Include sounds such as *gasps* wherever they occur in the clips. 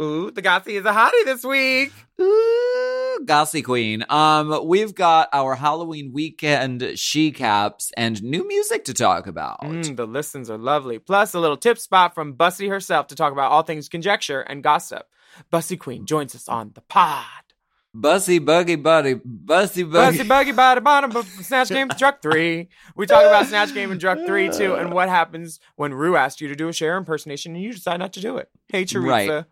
Ooh, the Gossy is a hottie this week. Ooh, Gossy Queen. Um, we've got our Halloween weekend she caps and new music to talk about. Mm, the listens are lovely. Plus, a little tip spot from Bussy herself to talk about all things conjecture and gossip. Bussy Queen joins us on the pod. Bussy Buggy Buddy, Bussy Buggy. Bussy Buggy the bottom of Snatch Game Drug 3. We talk about Snatch Game and Drug 3 too, and what happens when Ru asked you to do a Cher impersonation and you decide not to do it. Hey, Teresa. Right.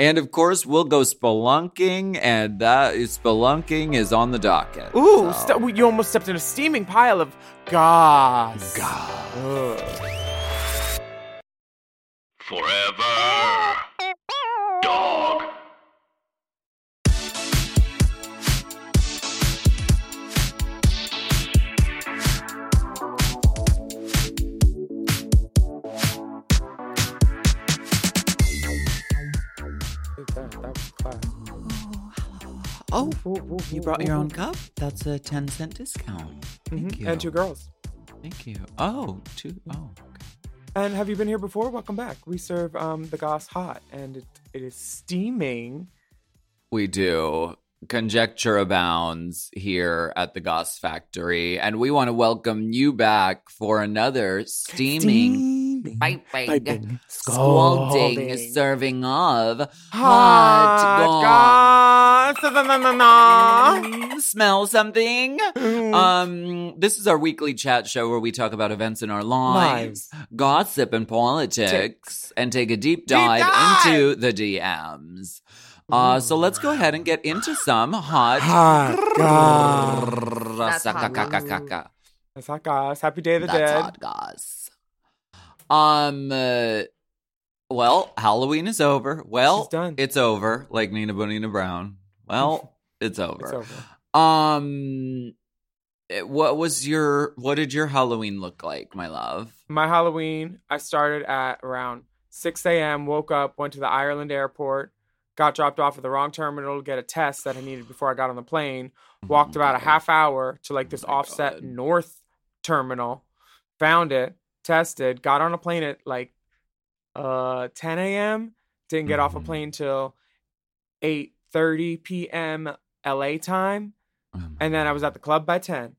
And of course, we'll go spelunking, and that is spelunking is on the docket. Ooh, So- st- you almost stepped in a steaming pile of goss. God. Forever. Dog. Oh, Ooh, ooh, you brought ooh, your ooh. own cup? That's a 10 cent discount. Thank Mhm, you. And two girls. Thank you. Oh, two. Oh, okay. And have you been here before? Welcome back. We serve um, the goss hot, and it, it is steaming. We do. Conjecture abounds here at the Goss Factory, and we want to welcome you back for another steaming, piping, Piping, scalding, scalding. serving of Hot goss. Na, na, na, na. Mm, Smell something? Mm. Um, this is our weekly chat show where we talk about events in our lives, gossip and politics, and take a deep dive, dive! into the DMs. Uh, so let's go ahead and get into some hot. Hot goss. That's hot goss. Happy Day of the That's Dead. hot goss. Um, uh, well, Halloween is over. Well, it's over. Like Nina Bonina Brown. Well, *laughs* it's over. It's over. Um, eh, what was your what did your Halloween look like, my love? My Halloween, I started at around 6 a.m., woke up, went to the Ireland airport, got dropped off at the wrong terminal to get a test that I needed before I got on the plane, walked about a half hour to like this Oh offset God. north terminal, found it, tested, got on a plane at like uh 10 a.m., didn't get off a Mhm. plane till 8:30 p.m. LA time, Oh and then I was at the club by 10.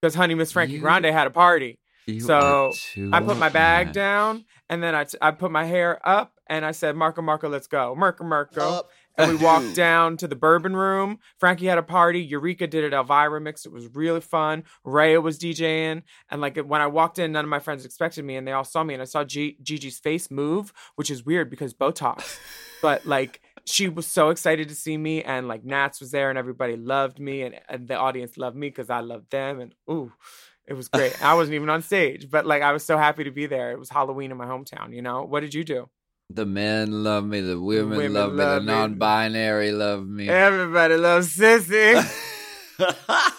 Because Honey Miss Frankie You- Grande had a party. So, I put my bag much. down and then I, t- I put my hair up and I said, Marco, Marco, let's go. Marco, Marco. And we walked *laughs* down to the bourbon room. Frankie had a party. Eureka did an Elvira mix. It was really fun. Raya was DJing. And like when I walked in, none of my friends expected me and they all saw me and I saw G- Gigi's face move, which is weird because Botox. but like she was so excited to see me and like Nats was there and everybody loved me and, and the audience loved me because I loved them. And ooh, it was great. I wasn't even on stage, but like I was so happy to be there. It was Halloween in my hometown, you know? What did you do? The men love me. The women, Women love me. The me. non-binary love me. Everybody loves Sissy. *laughs*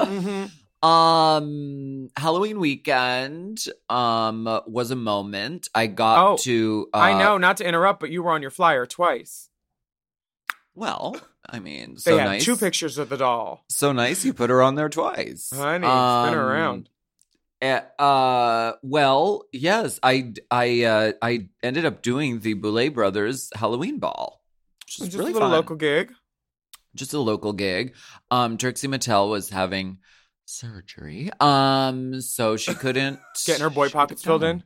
Mhm. Um, Halloween weekend um was a moment. I got Oh, to. Uh, I know, not to interrupt, but you were on your flyer twice. Well, I mean, They had nice. two pictures of the doll. So nice. You put her on there twice, Honey, spin her Um, around. Eh, Uh, well, yes, I I uh I ended up doing the Boulet Brothers Halloween ball. Which was Just really a little fun. local gig. just a local gig. Um, Trixie Mattel was having surgery. Um, so she couldn't *laughs* Getting her boy pockets filled in.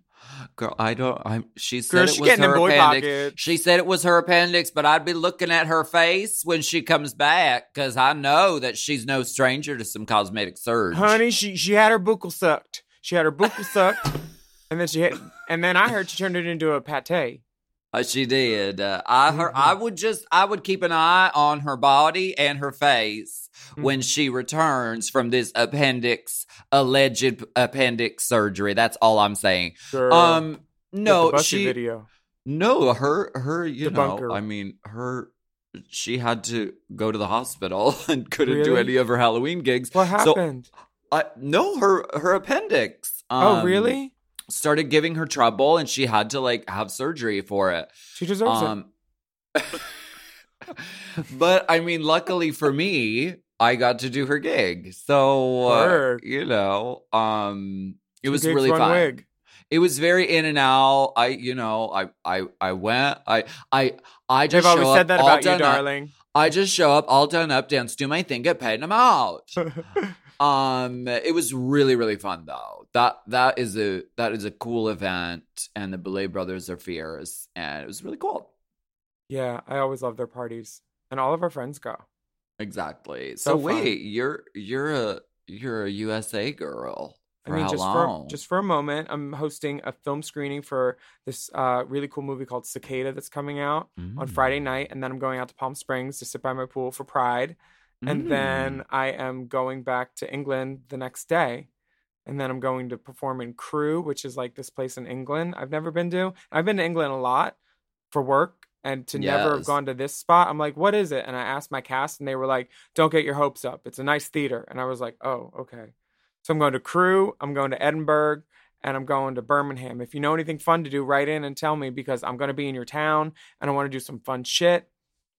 Girl, I don't. I'm. She said Girl, it was her appendix. She said it was her appendix, but I'd be looking at her face when she comes back because I know that she's no stranger to some cosmetic surgery. Honey, she she had her buccal sucked. She had her buccal sucked, and then she had, and then I heard she turned it into a pate. Uh, she did. Uh, I her. Mm-hmm. I would just. I would keep an eye on her body and her face Mm-hmm. when she returns from this appendix alleged appendix surgery. That's all I'm saying. Girl, Um. No, the she. video. No, her her you Debunker. know, I mean, her she had to go to the hospital *laughs* and couldn't do any of her Halloween gigs. What So I no, her her appendix. oh, um, really? Started giving her trouble, and she had to like have surgery for it. She deserves it. Um, *laughs* but I mean, luckily for me, I got to do her gig, so uh, you know, um, it Two was really fun Wig. it was very in and out. I, you know, I, I, I went. I, I, I just They've always said that about you, done up. darling. I just show up all done up, dance, do my thing, get paid, and I'm out. *laughs* um, it was really, really fun though. That that is a that is a cool event, and the Boulet Brothers are fierce, and it was really cool. yeah, I always love their parties, and all of our friends go. Exactly. So So, wait, you're you're a you're a USA girl. I mean, just long? for just for a moment, I'm hosting a film screening for this uh, really cool movie called Cicada that's coming out on Mm. Friday night, and then I'm going out to Palm Springs to sit by my pool for Pride, and then Mm. I am going back to England the next day, and then I'm going to perform in Crewe, which is like this place in England I've never been to. I've been to England a lot for work, and to never have gone to this spot, I'm like, what is it? And I asked my cast, and they were like, don't get your hopes up. It's a nice theater, and I was like, oh, okay. So I'm going to Crewe, I'm going to Edinburgh, and I'm going to Birmingham. If you know anything fun to do, write in and tell me because I'm going to be in your town and I want to do some fun shit.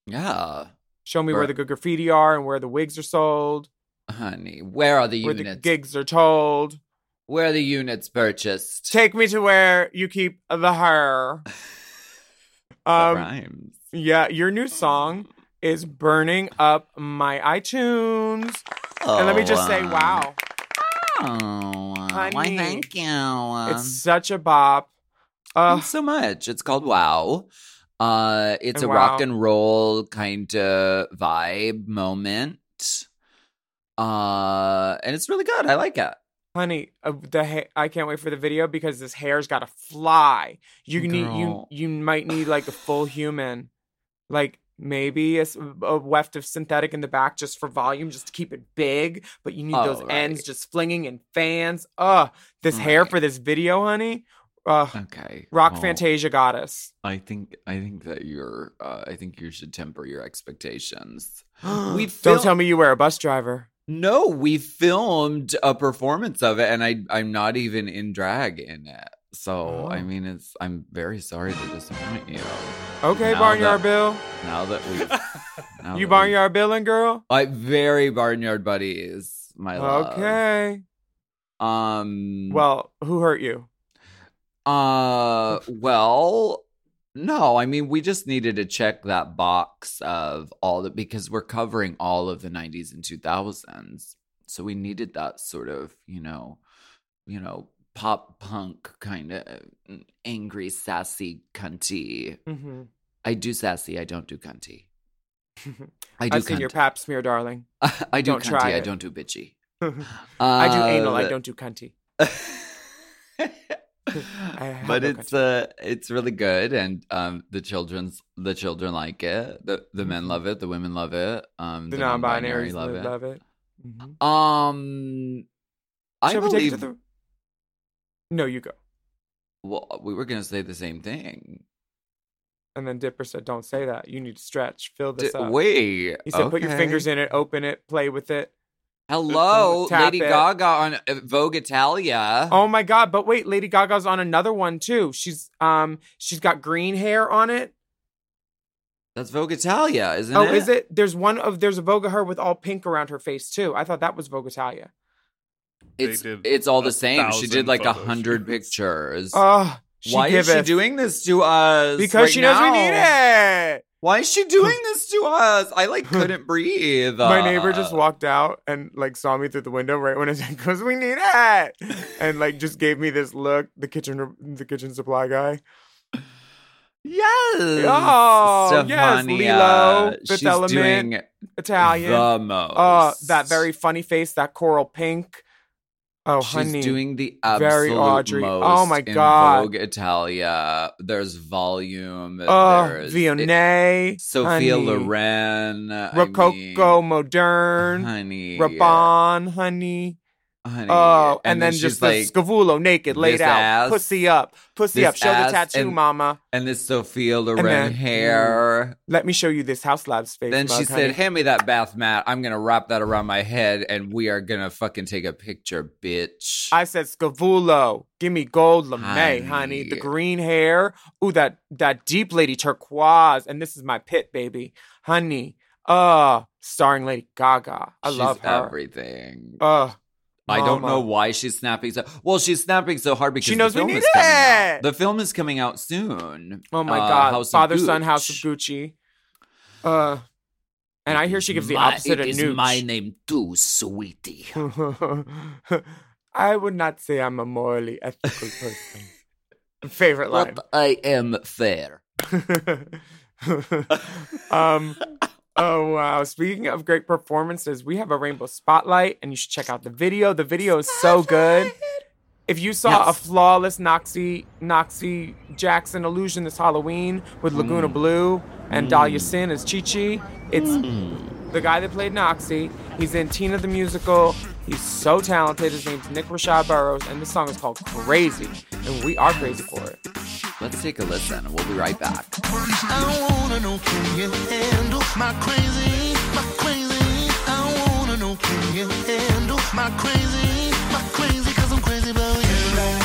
yeah, Show me where the good graffiti are and where the wigs are sold, honey. Where are the where the units? gigs are told. Where are the units purchased? Take me to where you keep the *laughs* hair. Um, rhymes. yeah, your new song is burning up my iTunes. and let me just say, Oh, wow, Oh, uh, why? Honey, Thank you. Um, it's such a bop. Uh, thanks so much. It's called Wow. Uh, it's And a rock and roll kind of vibe moment. Uh, and it's really good. I like it. honey, uh, the ha- I can't wait for the video because this hair's got to fly. You need you you might need like a full *sighs* human, like maybe a weft of synthetic in the back just for volume, just to keep it big. But you need Oh, those ends just flinging in fans. Ugh, this hair for this video, honey. Ugh, Okay. rock well, Fantasia goddess. I think I think that you're. Uh, I think you should temper your expectations. *gasps* We Don't tell me you were a bus driver. No, we filmed a performance of it, and I I'm not even in drag in it. So I Oh. mean, it's I'm very sorry to disappoint you. Okay, Now Barnyard that- Bill. Now that we've *laughs* You that Barnyard Billin' girl. we've- I very barnyard buddies, my love. Okay. Um. Well, who hurt you? Uh. Well. No, I mean we just needed to check that box of all the because we're covering all of the 90s and 2000s. So we needed that sort of, you know, you know, pop punk kind of angry, sassy, cunty. hmm I do sassy, I don't do cunty. *laughs* I do I've seen your pap smear, darling. *laughs* I do Don't cunty, try I don't do bitchy. *laughs* I do anal. I Uh, don't do cunty. *laughs* but it's uh it's really good and um the children's the children like it the the men Mhm. love it the women love it um The, the, non-binary love it love it. Mhm. um i Shall take it to believe the? No, you go. well we were gonna say the same thing And then Dipper said, "Don't say that. You need to stretch. Fill D- this up." wait He said, "Put your fingers in it. Open it. Play with it." Hello Tap lady it. gaga on uh, vogue italia Oh my god! But wait, Lady Gaga's on another one too. She's um she's got green hair on it. that's vogue italia isn't it? oh, is it? There's one of there's a Vogue of her with all pink around her face too. I thought that was Vogue Italia. It's it's all the same she did like a hundred pictures Oh, she why is she doing this to us because right she knows we need it. Why is she doing *laughs* this to us? I like couldn't *laughs* breathe. My neighbor just Uh, walked out and like saw me through the window right when I said, "Cause we need it," and like just gave me this look. The kitchen, the kitchen supply guy. Yes. Oh, yes, Stefania. Lilo, Fifth She's Element, doing Italian. the most. Oh, that very funny face, that coral pink. Oh, honey. She's honey. doing the absolute Very Audrey. Oh most. Oh, my God. Vogue Italia. There's volume. oh, there's Vionnet. Sophia honey. Loren. I Rococo mean, Modern. honey. Uh, Raban, honey. Honey. Oh, and, then, she's just like, the Scavullo naked, laid out, ass, pussy up, pussy up. Show the tattoo, and- mama. and this Sophia Loren then- hair. Let me show you this House Labs face. Then she mug, said, "Hand me that bath mat. I'm gonna wrap that around my head, and we are gonna fucking take a picture, bitch." I said Scavullo, give me gold lame, honey. Honey. The green hair, ooh that that deep lady turquoise, and this is my pit, baby, honey. Uh, starring Lady Gaga. I She's love her. everything. Uh, I don't know why she's snapping so. Well, she's snapping so hard because She knows the we film need is coming it. out. The film is coming out soon. Oh my Uh, God, House Father Son. House of Gucci. Uh, and I hear she gives the My- opposite of Nooch. my name too, sweetie. *laughs* I would not say I'm a morally ethical person. *laughs* Favorite line. But I am fair. *laughs* um. Oh wow! Speaking of great performances, we have a rainbow spotlight, and you should check out the video. The video is so good. If you saw Yes. a flawless Noxie Noxie Jackson illusion this Halloween with Mm. Laguna Blue and Dahlia Sin as Chi Chi, it's Mm. The guy that played Noxie. He's in Tina the musical. He's so talented. His name's Nick Rashad Burroughs, and this song is called Crazy, and we are crazy for it. Let's take a listen. We'll be right back. I wanna know, can you handle my crazy, my crazy? I wanna know, can you handle my crazy, my crazy? Cause I'm crazy about you.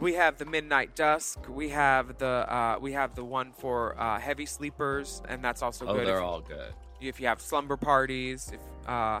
We have the Midnight Dusk. We have the uh, we have the one for uh, heavy sleepers, and that's also Oh, good. they're if, all good. if you have slumber parties. If uh, uh,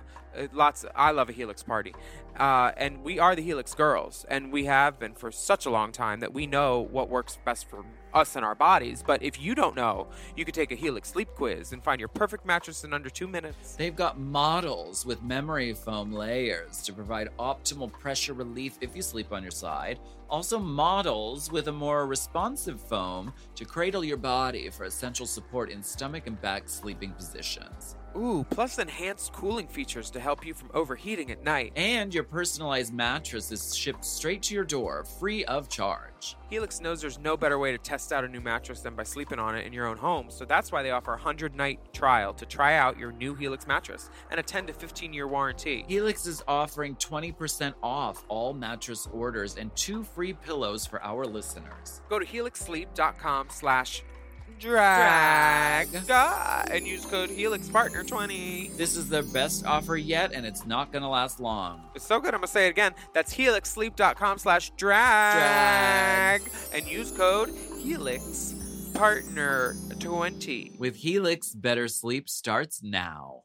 lots, I love a Helix party, uh, and we are the Helix girls, and we have been for such a long time that we know what works best for us and our bodies. But if you don't know, you could take a Helix sleep quiz and find your perfect mattress in under two minutes. They've got models with memory foam layers to provide optimal pressure relief if you sleep on your side. Also, models with a more responsive foam to cradle your body for essential support in stomach and back sleeping positions. Ooh, plus enhanced cooling features to help you from overheating at night. And your personalized mattress is shipped straight to your door, free of charge. Helix knows there's no better way to test out a new mattress than by sleeping on it in your own home, so that's why they offer a 100 night trial to try out your new Helix mattress and a 10 to 15 year warranty. Helix is offering 20% off all mattress orders and two free pillows for our listeners. Go to helixsleep.com slash drag and use code HelixPartner20. This is their best offer yet, and it's not going to last long. It's so good, I'm gonna say it again. That's helixsleep.com slash drag and use code HelixPartner20. partner 20. With Helix, better sleep starts now.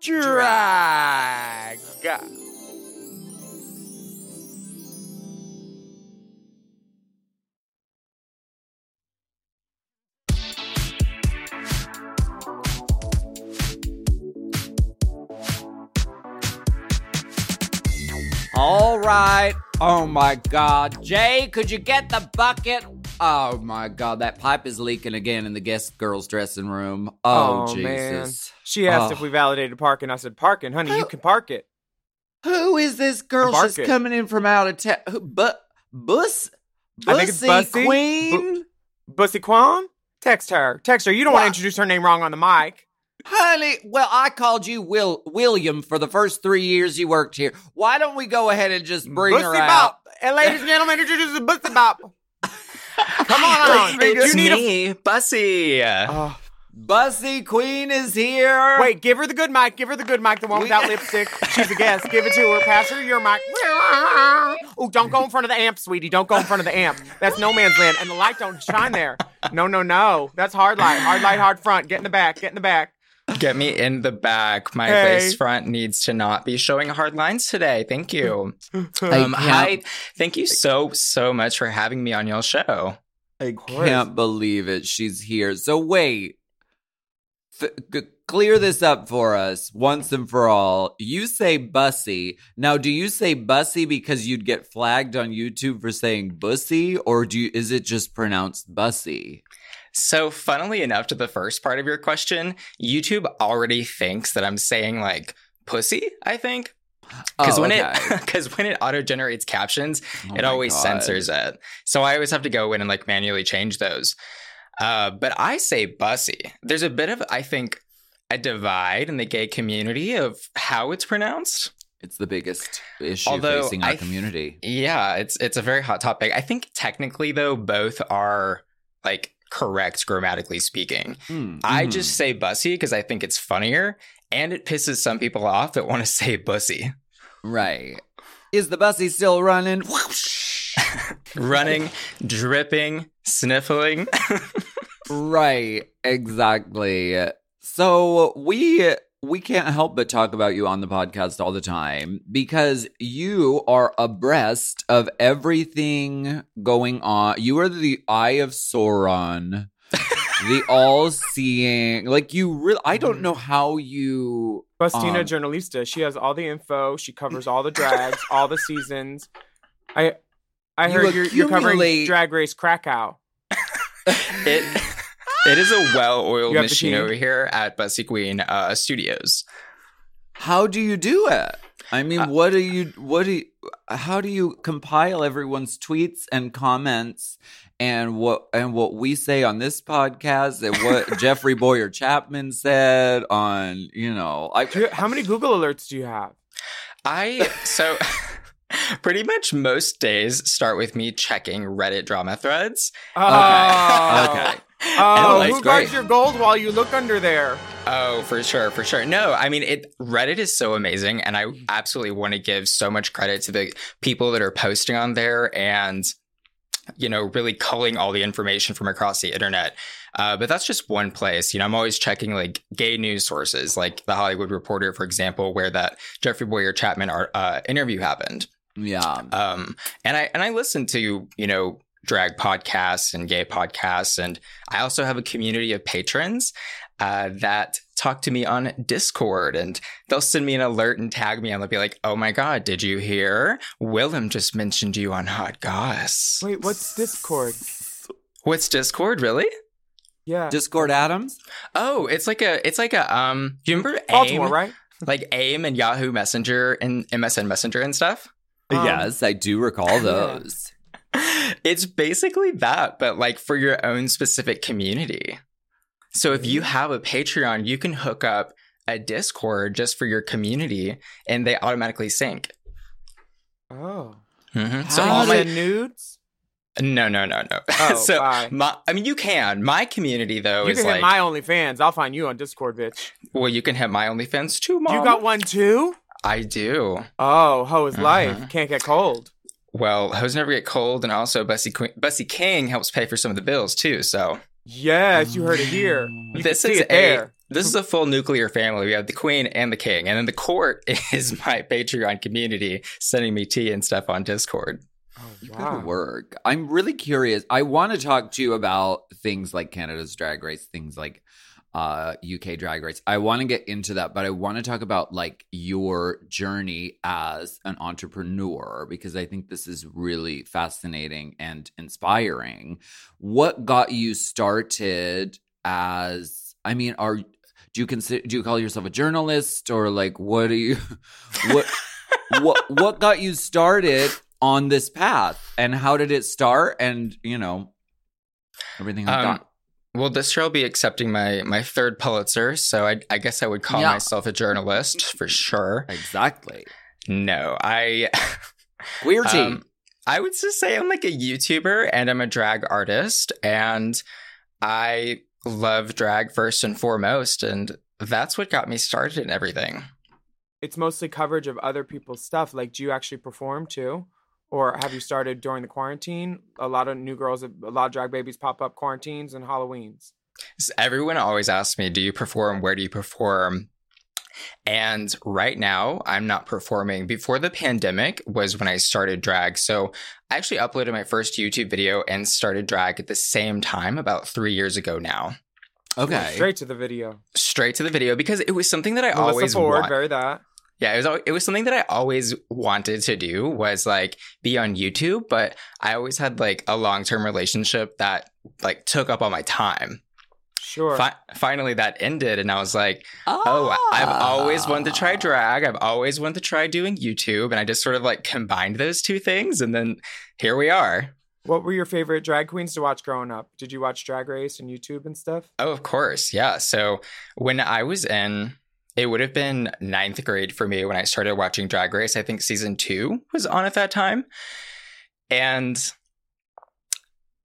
drag. All right. Oh my God. Jay, could you get the bucket? Oh my God. That pipe is leaking again in the guest girl's dressing room. Oh, oh man. Jesus. She asked Oh. if we validated parking. I said, parking, honey, you can park it. Who is this girl? She's it. coming in from out of town. But Bus? Bussy Bussy. Queen? Bussy Quan? Text her. Text her. You don't want to introduce her name wrong on the mic. Honey, well, I called you Will William for the first three years you worked here. Why don't we go ahead and just bring Bussy her out? And ladies and gentlemen, introduce the Bussy Bop. Come *laughs* on. on. It's you need a Bussy. Oh, Bussy Queen is here. wait, give her the good mic. Give her the good mic, the one We- without *laughs* lipstick. She's a guest. Give it to her. Pass her your mic. Oh, don't go in front of the amp, sweetie. Don't go in front of the amp. That's no man's land. And the light don't shine there. No, no, no. That's hard light. Hard light, hard front. Get in the back. Get in the back. Get me in the back. My Hey. lace front needs to not be showing hard lines today. Thank you. *laughs* Um, hi. Thank you so, so much for having me on your show. I can't believe it. She's here. So wait. F- c- clear this up for us once and for all. You say bussy. Now, do you say bussy because you'd get flagged on YouTube for saying bussy, or do you, is it just pronounced bussy? So, funnily enough, to the first part of your question, YouTube already thinks that I'm saying like pussy, I think. Because Oh, when okay. it because when it *laughs* auto generates captions, Oh it always God. censors it. So I always have to go in and like manually change those. Uh, but I say bussy. There's a bit of I think a divide in the gay community of how it's pronounced. It's the biggest issue Although facing our th- community. Yeah, it's it's a very hot topic. I think technically though both are like correct grammatically speaking. Mm, I mhm. just say bussy because I think it's funnier and it pisses some people off that want to say bussy. right. Is the bussy still running? *laughs* Running, dripping, sniffling. *laughs* Right, exactly. So we we can't help but talk about you on the podcast all the time because you are abreast of everything going on. You are the eye of Sauron, *laughs* the all-seeing. Like you really I don't know how you Bustina Um, Journalista. She has all the info. She covers all the drags, all the seasons. I I You heard you're, you're covering Drag Race Krakow. *laughs* *laughs* it it is a well-oiled You have the machine over here at Bussy Queen uh, Studios. How do you do it? I mean, Uh, what do you what do you, how do you compile everyone's tweets and comments and what and what we say on this podcast and what *laughs* Jeffrey Bowyer Chapman said on, you know, I how many Google alerts do you have? I so *laughs* pretty much most days start with me checking Reddit drama threads. Oh, okay. Oh, who guards your gold while you look under there? Oh, for sure, for sure. No, I mean it Reddit is so amazing and I absolutely want to give so much credit to the people that are posting on there and you know, really culling all the information from across the internet. Uh, but that's just one place. You know, I'm always checking like gay news sources, like the Hollywood Reporter, for example, where that Jeffrey Bowyer Chapman art, uh, interview happened. Yeah. Um, and I and I listen to you know drag podcasts and gay podcasts, and I also have a community of patrons uh, that talk to me on Discord and they'll send me an alert and tag me and they'll be like, oh my God, did you hear? Willam just mentioned you on Hot Goss. Wait, what's Discord? What's Discord, really? Yeah. Discord Adams? Oh, it's like a, it's like a, um, you remember Baltimore, AIM? right? Like AIM and Yahoo Messenger and MSN Messenger and stuff? Um, yes, I do recall *laughs* those. it's basically that, but like for your own specific community. So if you have a Patreon, you can hook up a Discord just for your community and they automatically sync. Oh. Mhm. So So all you my nudes? no no no no. Oh, *laughs* so bye. my I mean you can. My community though you is can like hit my OnlyFans. I'll find you on Discord, bitch. well you can hit my OnlyFans too, mom. You got one too? I do. Oh, hoe is Uh-huh. life. Can't get cold. Well, hoes never get cold, and also Bussy Queen, Bussy King helps pay for some of the bills too. So Yes, you heard it here. You this can is see it a there. this is a full nuclear family. We have the queen and the king, and then the court *laughs* is my Patreon community sending me tea and stuff on Discord. Oh, Good wow. work. I'm really curious. I want to talk to you about things like Canada's Drag Race, things like uh, UK Drag Race. I want to get into that, but I want to talk about like your journey as an entrepreneur because I think this is really fascinating and inspiring. What got you started as? I mean, are do you consider do you call yourself a journalist or like what do you *laughs* what what what got you started on this path and how did it start and you know everything like Um, that Well, this year I'll be accepting my my third Pulitzer, so I, I guess I would call Yeah. myself a journalist for sure. exactly No, I *laughs* queer tea Um, I would just say I'm like a YouTuber and I'm a drag artist and I love drag first and foremost and that's what got me started in everything. It's mostly coverage of other people's stuff. Like, do you actually perform too? Or have you started during the quarantine? A lot of new girls, a lot of drag babies pop up quarantines and Halloweens. Everyone always asks me, "Do you perform? Where do you perform?" And right now, I'm not performing. Before the pandemic was when I started drag. So I actually uploaded my first YouTube video and started drag at the same time about 3 years ago now. okay Straight to the video. Straight to the video because it was something that I Melissa always Ford, want. very that. Yeah, it was it was something that I always wanted to do was like be on YouTube, but I always had like a long-term relationship that like took up all my time. Sure. Fi- finally that ended and I was like, "Oh, I've ah. always wanted to try drag. I've always wanted to try doing YouTube." And I just sort of like combined those two things and then here we are. What were your favorite drag queens to watch growing up? Did you watch Drag Race and YouTube and stuff? Oh, of course. Yeah. So when I was in, it would have been ninth grade for me when I started watching Drag Race. I think season two was on at that time. And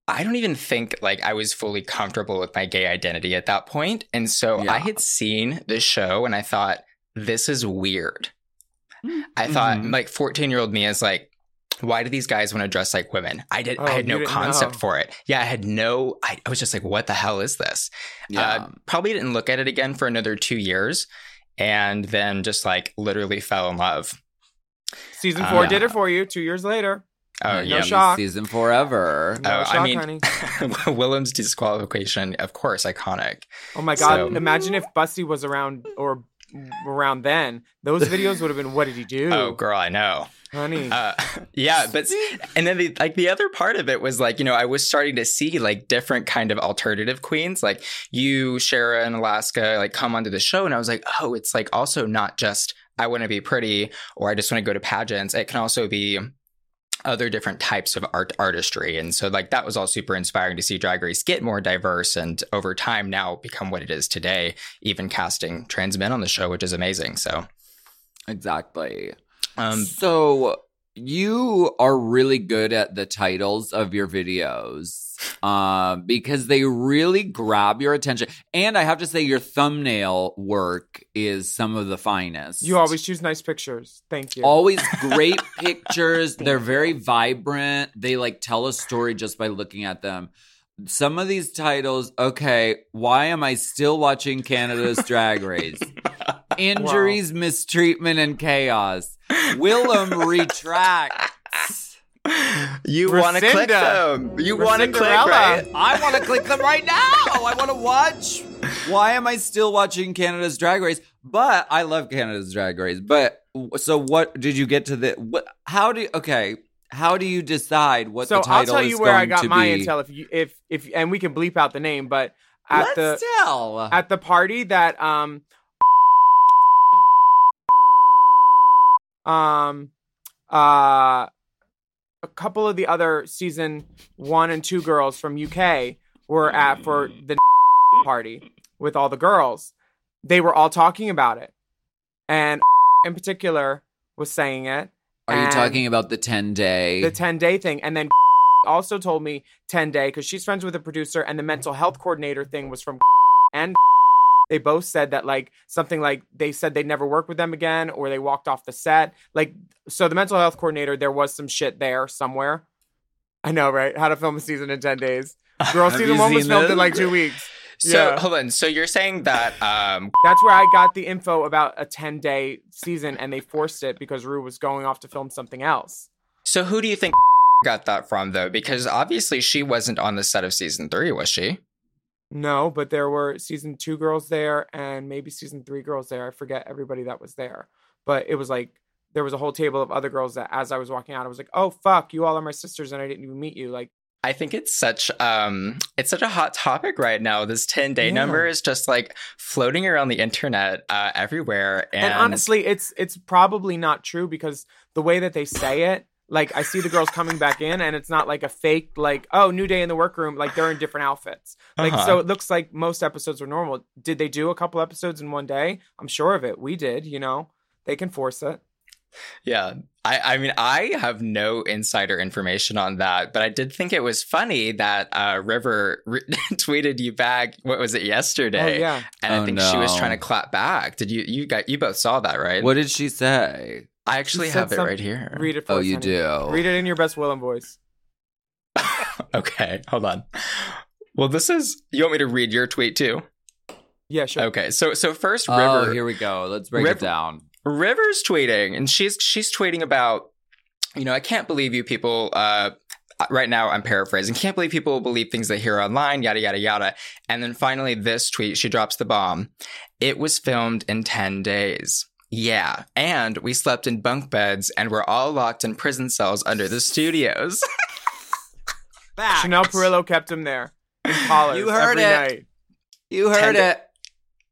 I don't even think like I was fully comfortable with my gay identity at that point. And so Yeah. I had seen the show and I thought, this is weird. I thought Mhm. like 14 year old me is like, why do these guys want to dress like women? I did. Oh, I had no concept know. for it. Yeah, I had no. I, I was just like, "What the hell is this?" yeah Uh, probably didn't look at it again for another two years, and then just like literally fell in love. Season Uh, four did it for you two years later. Oh No yeah, shock. season forever No Oh, I mean- honey. *laughs* Willam's disqualification, of course, iconic. Oh my god! So- Imagine if Busty was around or around then. Those videos would have been. What did he do, *laughs* Oh, girl, I know. honey? Uh, *laughs* yeah, but and then the like the other part of it was like you know I was starting to see like different kind of alternative queens like you Shara in Alaska like come onto the show and I was like oh it's like also not just I want to be pretty or I just want to go to pageants it can also be other different types of art artistry. And so like that was all super inspiring to see drag race get more diverse and over time now become what it is today even casting trans men on the show which is amazing. So exactly. um so you are really good at the titles of your videos um, because they really grab your attention. And I have to say, your thumbnail work is some of the finest. you always choose nice pictures. Thank you. Always great *laughs* pictures. They're very vibrant. They like tell a story just by looking at them. Some of these titles, okay, why am I still watching Canada's Drag Race? *laughs* Injuries, mistreatment, and chaos. Willam *laughs* retracts. *laughs* You want to click them. You want to click, right? I want to click them right now. I want to watch Why am I still watching Canada's Drag Race? But I love Canada's Drag Race. But so what did you get to the what how do you, okay, how do you decide what so the title I'll tell you where I got my be? intel if you if if and we can bleep out the name, but at Let's the tell. at the party that um um uh a couple of the other season one and two girls from UK were at for the *laughs* party with all the girls. They were all talking about it. And *laughs* in particular was saying it. Are you talking about the 10 day? the 10 day thing? And then *laughs* also told me 10 day because she's friends with the producer and the mental health coordinator thing was from and they both said that like something like they said they'd never work with them again or they walked off the set like so the mental health coordinator there was some shit there somewhere i know right how to film a season in 10 days *laughs* girl season one was filmed in like two weeks So Yeah. hold on. So you're saying that um that's where i got the info about a 10 day season and they forced it because Ru was going off to film something else so who do you think *laughs* got that from though? Because obviously she wasn't on the set of season three, was she? No, but there were season two girls there and maybe season three girls there. I forget everybody that was there. But it was like there was a whole table of other girls that as I was walking out, I was like, Oh fuck, you all are my sisters and I didn't even meet you. Like I think it's such um it's such a hot topic right now. This 10 day Yeah. number is just like floating around the internet uh everywhere. And, and, honestly, it's it's probably not true because the way that they say it, like I see the girls coming back in and it's not like a fake like, oh, new day in the workroom, like they're in different outfits. Like Uh-huh. so it looks like most episodes were normal. Did they do a couple episodes in one day? I'm sure of it. We did, you know. They can force it. Yeah. I, I mean, I have no insider information on that, but I did think it was funny that uh, River re- *laughs* tweeted you back. What was it yesterday? Oh yeah. And Oh, I think she was trying to clap back. Did you you got you both saw that right? what did she say? I actually have it some- right here. Read it for Oh, us, you honey. do. Read it in your best Willam voice. *laughs* okay, hold on. Well, this is. You want me to read your tweet too? Yeah, sure. Okay, so so first, Oh, River. here we go. Let's break River- it down. River's tweeting, and she's she's tweeting about, you know, I can't believe you people. Uh, right now, I'm paraphrasing. Can't believe people believe things they hear online. Yada yada yada. And then finally, this tweet, she drops the bomb. It was filmed in ten days. Yeah, and we slept in bunk beds, and we're all locked in prison cells under the studios. *laughs* Chanel Perillo kept him there in collars You heard every it. night. You heard Ten- it.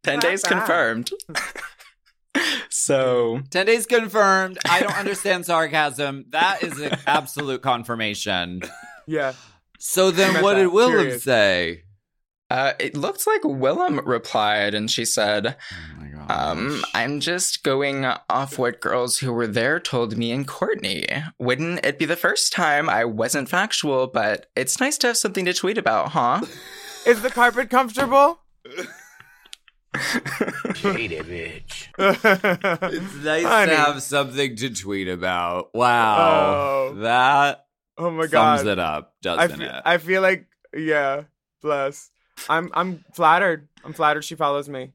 Ten days confirmed. *laughs* so *laughs* 10 days confirmed. I don't understand sarcasm. That is an absolute confirmation. Yeah. So then what that, did Willam period. say? Uh, it looks like Willam replied, and she said. Oh. Um, I'm just going off what girls who were there told me and Courtney. Wouldn't it be the first time I wasn't factual, but it's nice to have something to tweet about, huh? *laughs* Is the carpet comfortable? *laughs* it's nice Honey. to have something to tweet about. Wow. Oh. That oh my sums god. it up, doesn't feel, it? I feel like yeah, bless. I'm I'm flattered. I'm flattered she follows me.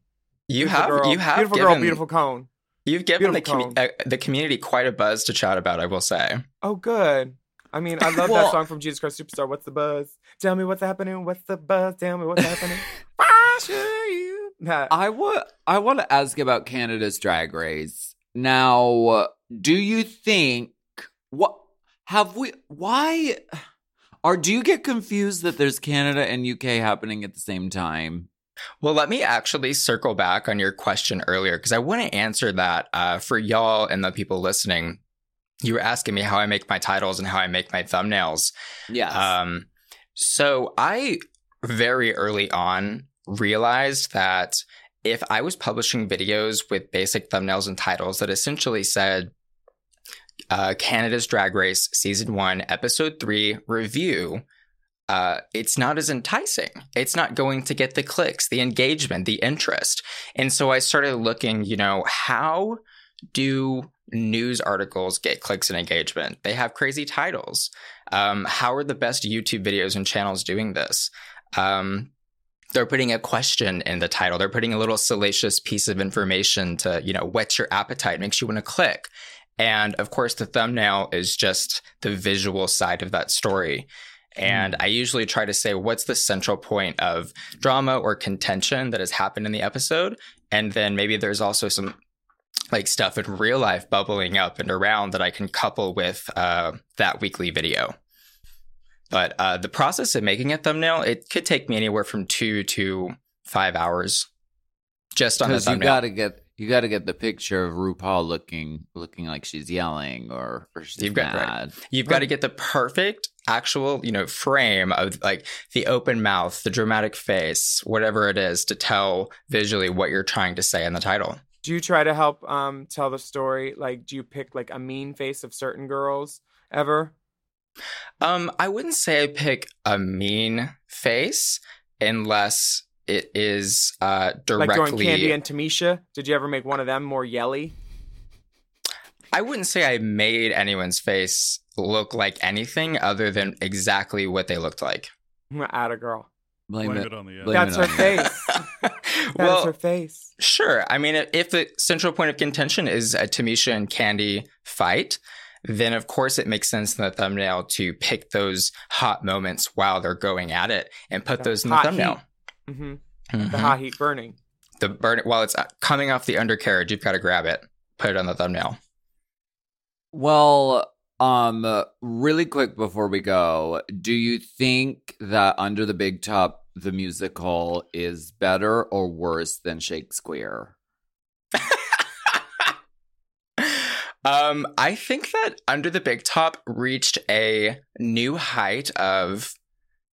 You Beautiful have girl. you have beautiful given, girl, beautiful cone. You've given the beautiful commu- uh, the community quite a buzz to chat about. I will say. Oh good. I mean, I love Well- that song from Jesus Christ Superstar. What's the buzz? Tell me what's happening. What's the buzz? Tell me what's happening. *laughs* Why should you? That- I want I want to ask about Canada's drag race. Now, do you think what have we why or do you get confused that there's Canada and UK happening at the same time? Well, let me actually circle back on your question earlier because I want to answer that uh, for y'all and the people listening. You were asking me how I make my titles and how I make my thumbnails. Yes. Um, so I very early on realized that if I was publishing videos with basic thumbnails and titles that essentially said uh, Canada's Drag Race Season 1, Episode 3 review, uh, it's not as enticing. It's not going to get the clicks, the engagement, the interest. And so I started looking, you know, how do news articles get clicks and engagement? They have crazy titles. Um, how are the best YouTube videos and channels doing this? Um, they're putting a question in the title. They're putting a little salacious piece of information to, you know, whet your appetite, makes you want to click. And of course, the thumbnail is just the visual side of that story. And I usually try to say what's the central point of drama or contention that has happened in the episode. And then maybe there's also some like stuff in real life bubbling up and around that I can couple with uh, that weekly video. But uh, the process of making a thumbnail, it could take me anywhere from two to five hours just on the Because you thumbnail. gotta get you gotta get the picture of RuPaul looking looking like she's yelling or, or she's You've got- right. mad. You've got to get the perfect actual, you know, frame of like the open mouth, the dramatic face, whatever it is to tell visually what you're trying to say in the title. Do you try to help um tell the story? Like, do you pick like a mean face of certain girls ever? Um, I wouldn't say I pick a mean face unless it is uh Like during Candy and Tamisha, did you ever make one of them more yelly? I wouldn't say I made anyone's face look like anything other than exactly what they looked like. *laughs* At a girl. Blame, Blame it. it on the blame That's it her on face. *laughs* That's well, her face. Sure. I mean, if- if the central point of contention is a Tamisha and Candy fight, then of course it makes sense in the thumbnail to pick those hot moments while they're going at it and put The those in the hot thumbnail. Hmm Mhm. The hot heat burning. The burn while it's uh, coming off the undercarriage, you've got to grab it, put it on the thumbnail. Well, um, really quick before we go, do you think that Under the Big Top, the musical, is better or worse than Shakespeare? *laughs* um, I think that Under the Big Top reached a new height of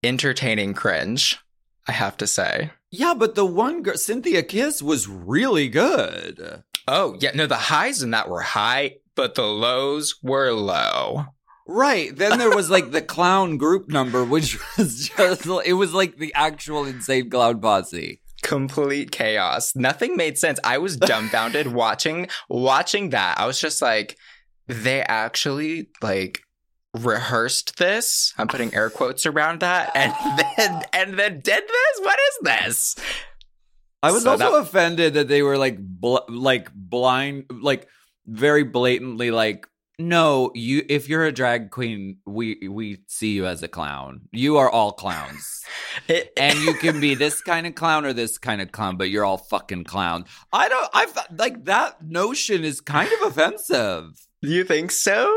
entertaining cringe. I have to say. Yeah, but the one girl, Cynthia Kiss, was really good. Oh, yeah. No, the highs in that were high, but the lows were low. Right. Then there was like the *laughs* clown group number, which was just, it was like the actual insane clown posse. Complete chaos. Nothing made sense. I was dumbfounded *laughs* watching watching that. I was just like, they actually like rehearsed this. I'm putting air quotes around that, and *laughs* then and then did this. What is this? I was So also that- offended that they were like bl- like blind like very blatantly like no you if you're a drag queen we we see you as a clown you are all clowns *laughs* It, and you can be this kind of clown or this kind of clown but you're all fucking clown i don't i've like that notion is kind of offensive you think so?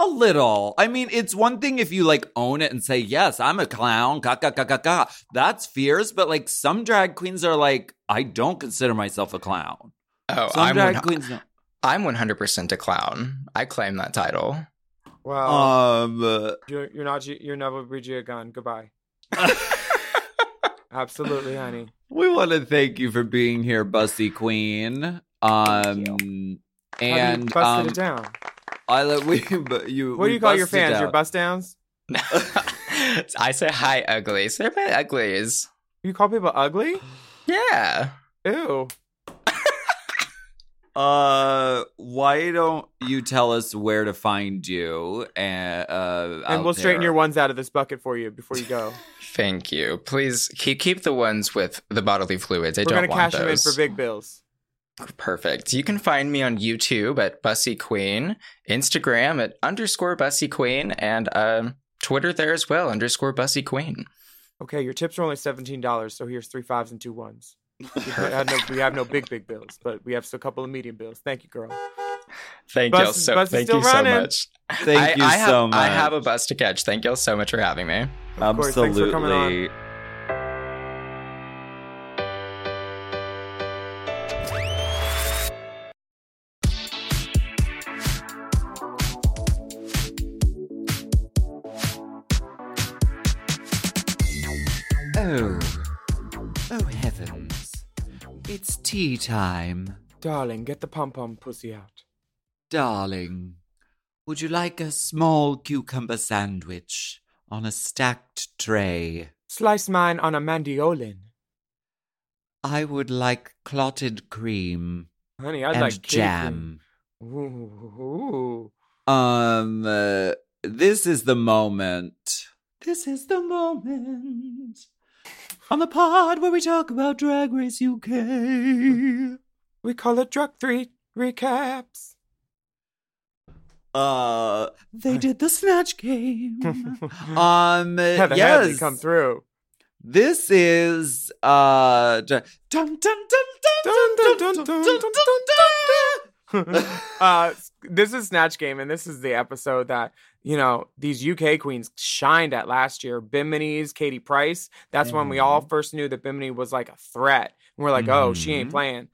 A little. I mean, it's one thing if you like own it and say, yes, I'm a clown, ka ka ka ka ka. That's fierce, but like some drag queens are like, I don't consider myself a clown. Oh, Some I'm drag one, queens don't. I'm 100% a clown. I claim that title. Well, Um, uh, you're, you're not. You're never Bridget Gunn. Goodbye. *laughs* Absolutely, honey. we want to thank you for being here, Bussy Queen. Um, How you and busted um, it down? I let we, *laughs* but you. What do you call your busted fans? Your bust downs? *laughs* I say hi, uglies. They're my uglies. You call people ugly? *sighs* Yeah. Ew. *laughs* Uh, why don't you tell us where to find you? And uh, And we'll straighten there? your ones out of this bucket for you before you go. Thank you. Please keep keep the ones with the bodily fluids. I We're don't gonna want cash those. them in for big bills. Perfect. You can find me on YouTube at Bussy Queen, Instagram at underscore Bussy Queen, and um, Twitter there as well, underscore Bussy Queen. Okay, your tips are only seventeen dollars, so here's three fives and two ones. We have, no, we have no big big bills, but we have a couple of medium bills. Thank you, girl. Thank Bus- you so bus thank still you so much. Thank I, you I have, so much. I have a bus to catch. Thank you all so much for having me. Of course, thanks for coming on. Absolutely. Oh, tea time, Darling, get the pom pom pussy out. darling. Would you like a small cucumber sandwich on a stacked tray? Slice mine on a mandiolin. I would like clotted cream Honey, I'd and like jam. Ooh. Um, uh, this is the moment. This is the moment on the pod where we talk about Drag Race UK. We call it drug three recaps. Uh, they did the snatch game. um, Heather yes, Hadley come through. This is uh, dun dun dun dun dun dun dun dun dun dun dun. uh, this is Snatch Game, and this is the episode that you know these UK queens shined at last year. Bimini's, Katie Price. That's when we all first knew that Bimini was like a threat. And we're like, oh, she ain't Mhm. playing.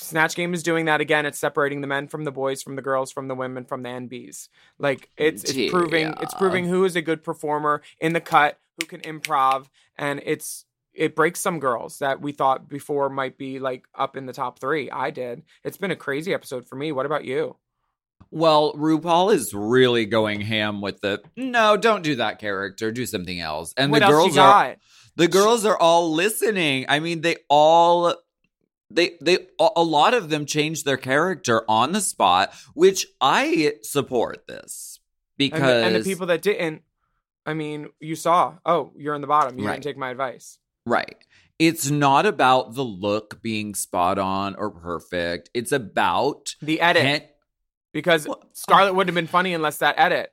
Snatch Game is doing that again. It's separating the men from the boys, from the girls, from the women, from the NBs. Like it's it's proving it's proving who is a good performer in the cut, who can improv, and it's it breaks some girls that we thought before might be like up in the top three. I did. It's been a crazy episode for me. What about you? Well, RuPaul is really going ham with the no, don't do that character, do something else. And what the girls are the girls are all listening. I mean, they all they they a lot of them changed their character on the spot, which I support this And because the, and the people that didn't, I mean, you saw. Oh, you're in the bottom. You Right. didn't take my advice. Right. It's not about the look being spot on or perfect. It's about The edit, because Well, Scarlett wouldn't have been funny unless that edit.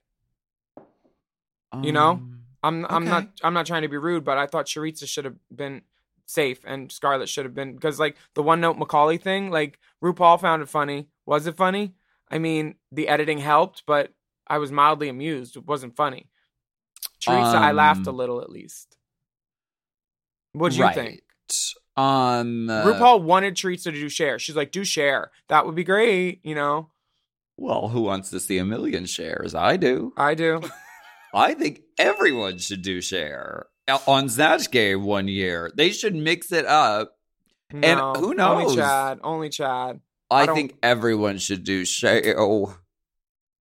You know? Um, I'm I'm Okay. not I'm not trying to be rude, but I thought Sharitza should have been safe and Scarlett should have been because like the one note Macaulay thing, like RuPaul found it funny. Was it funny? I mean, the editing helped, but I was mildly amused. It wasn't funny. Teresa, I laughed a Um, little at least. What do you right. think? Um uh, RuPaul wanted Teresa to do Cher. She's like, do Cher. That would be great, you know. Well, who wants to see a million Chers? I do. I do. *laughs* I think everyone should do Cher on Snatch Game one year. They should mix it up. No, who Only knows? Chad. Only Chad. I, I think everyone should do Cher. Oh,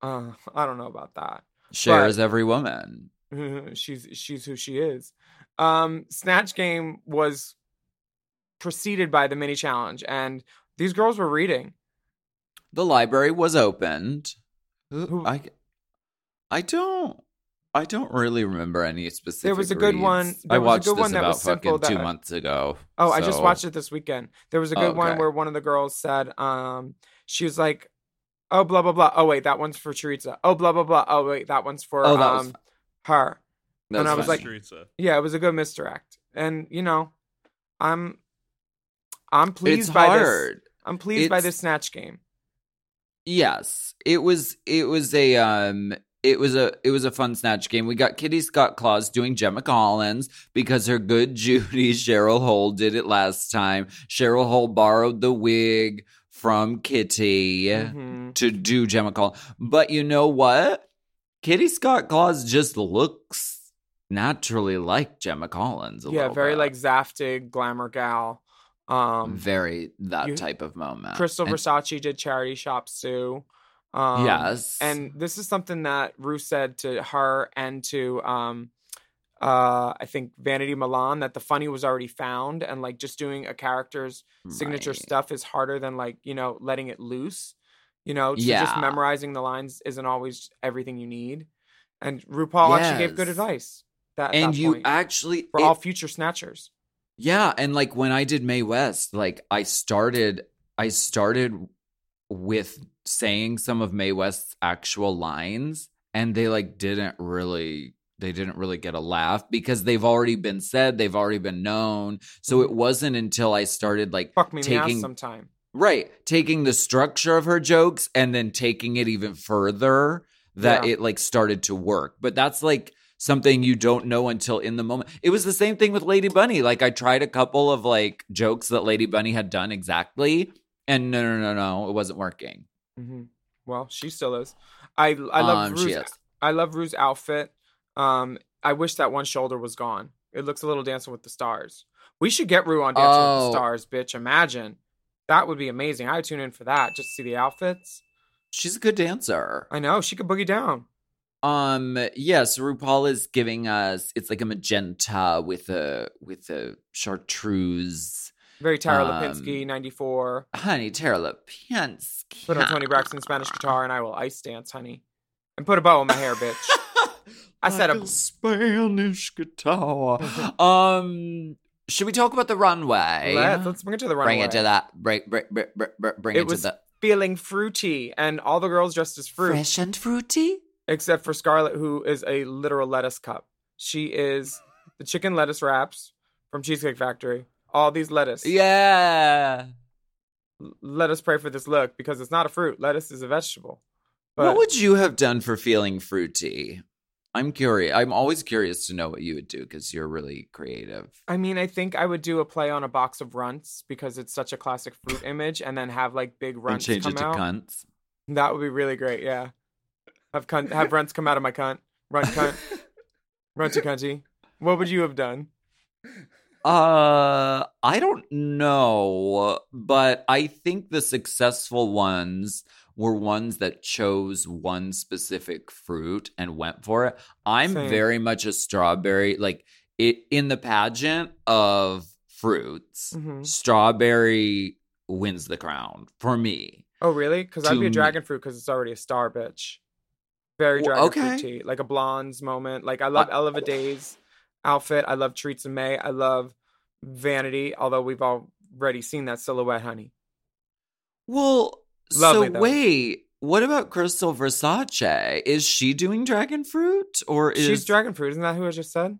Uh, I don't know about that. Cher's every woman. *laughs* she's she's who she is. Um, Snatch Game was preceded by the mini challenge, and these girls were reading. The library was opened. Who- I, I don't. I don't really remember any specific. There was a good one- reads. there I was a watched good this one that about was simple fucking two months ago. Oh, I just watched it this weekend. There was a good one Okay. where one of the girls said, um, she was like, "Oh, blah blah blah. Oh wait, that one's for Teresa. Oh, blah blah blah. Oh wait, that one's for Oh, that was um her." That and I was funny. like- Teresa. Yeah, it was a good misdirect, and you know, I'm I'm pleased it's by this. hard. I'm pleased by this snatch game. Yes, it was. It was a. Um. It was a. It was a fun snatch game. We got Kitty Scott Claus doing Gemma Collins because her good *laughs* Judy Cheryl Hole did it last time. Cheryl Hole borrowed the wig from Kitty Mhm. to do Gemma Collins. But you know what? Kitty Scott Claus just looks naturally like Gemma Collins. A Yeah, very bit. like Zaftig glamour gal. Um, very that you- type of moment. Krystal And- Versace did Charity Shop Sue. Um, yes, and this is something that Rue said to her and to um, uh, I think Vanity Milan that the funny was already found, and like just doing a character's signature Right. stuff is harder than like you know letting it loose. You know, so just memorizing the lines isn't always everything you need. And RuPaul actually gave good advice. That, and that you point, actually for it- all future snatchers. Yeah, and like when I did Mae West, like I started I started with saying some of Mae West's actual lines and they like didn't really they didn't really get a laugh because they've already been said, they've already been known. So it mm-hmm. wasn't until I started like Fuck me in the ass taking sometime. right, taking the structure of her jokes and then taking it even further that Yeah. it like started to work. But that's like something you don't know until in the moment. It was the same thing with Lady Bunny. Like I tried a couple of like jokes that Lady Bunny had done exactly, and no, no, no, no, it wasn't working. Mm-hmm. Well, she still is. I I love Um, Rue's. I love Rue's outfit. Um, I wish that one shoulder was gone. It looks a little Dancing with the Stars. We should get Rue on Dancing with Oh. the Stars, bitch. Imagine that would be amazing. I would tune in for that just to see the outfits. She's a good dancer. I know she could boogie down. Um, yes, RuPaul is giving us it's like a magenta with a with a chartreuse. Very Tara Um, Lipinski, ninety four. Honey, Tara Lipinski. Put on Toni Braxton Spanish guitar, and I will ice dance, honey. And put a bow in my hair, bitch. *laughs* I said Like a- Spanish guitar. *laughs* um, should we talk about the runway? Let's, let's bring it to the runway. bring it to that. Bring bring bring, bring, bring It it, was to the. feeling fruity, and all the girls dressed as fruit, Fresh and fruity. Except for Scarlett, who is a literal lettuce cup. She is the chicken lettuce wraps from Cheesecake Factory. All these lettuce. Yeah. Let us pray for this look because it's not a fruit. Lettuce is a vegetable. what would you have done for feeling fruity? I'm curious. I'm always curious to know what you would do because you're really creative. I mean, I think I would do a play on a box of runts because it's such a classic fruit image, and then have like big And runts change come it to out. cunts. That would be really great. Yeah, have cunt, have *laughs* runts come out of my cunt, runt cunt, *laughs* runty cunty. What would you have done? Uh, I don't know, but I think the successful ones were ones that chose one specific fruit and went for it. I'm Same. very much a strawberry, like it in the pageant of fruits. Mhm. Strawberry wins the crown for me. Oh, really? Because I'd be a dragon fruit because it's already a star bitch. Very Well, dragon okay. fruity, like a blonde's moment. Like I love I- Ella Day's outfit. I love Treats and May. I love Vanity. Although we've already seen that silhouette, honey. Well, Lovely, so though. wait, what about Krystal Versace? Is she doing dragon fruit or is She's dragon fruit. Isn't that who I just said?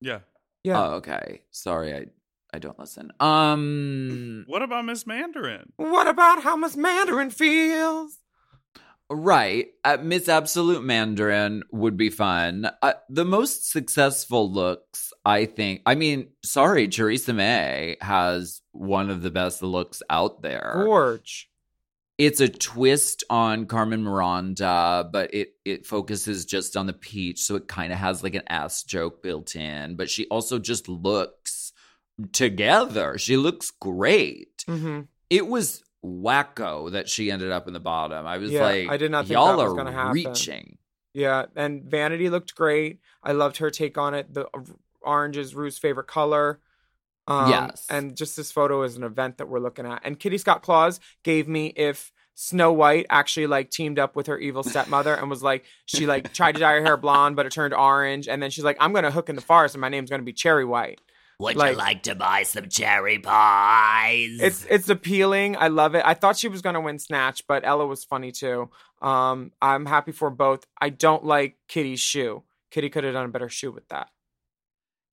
Yeah. Yeah. Oh, okay. Sorry, I I don't listen. Um, What about Miss Mandarin? What about how Miss Mandarin feels? Right. Uh, Miss Absolute Mandarin would be fun. Uh, the most successful looks, I think. I mean, sorry, Choriza May has one of the best looks out there. Gorge. it's a twist on Carmen Miranda, but it it focuses just on the peach, so it kind of has like an ass joke built in. But she also just looks together. She looks great. hmm It was wacko that she ended up in the bottom. I was Yeah, like, I did not think y'all that was gonna happen." reaching. Yeah, and Vanity looked great. I loved her take on it. The orange is Rue's favorite color. Um, Yes. And just this photo is an event that we're looking at. And Kitty Scott Claus gave me if Snow White actually like teamed up with her evil stepmother and was like she like tried to dye her hair blonde but it turned orange and then she's like I'm gonna hook in the forest and my name's gonna be Cherry White. Would Like- you like to buy some cherry pies? It's it's appealing. I love it. I thought she was gonna win Snatch, but Ella was funny too. Um, I'm happy for both. I don't like Kitty's shoe. Kitty could have done a better shoe with that.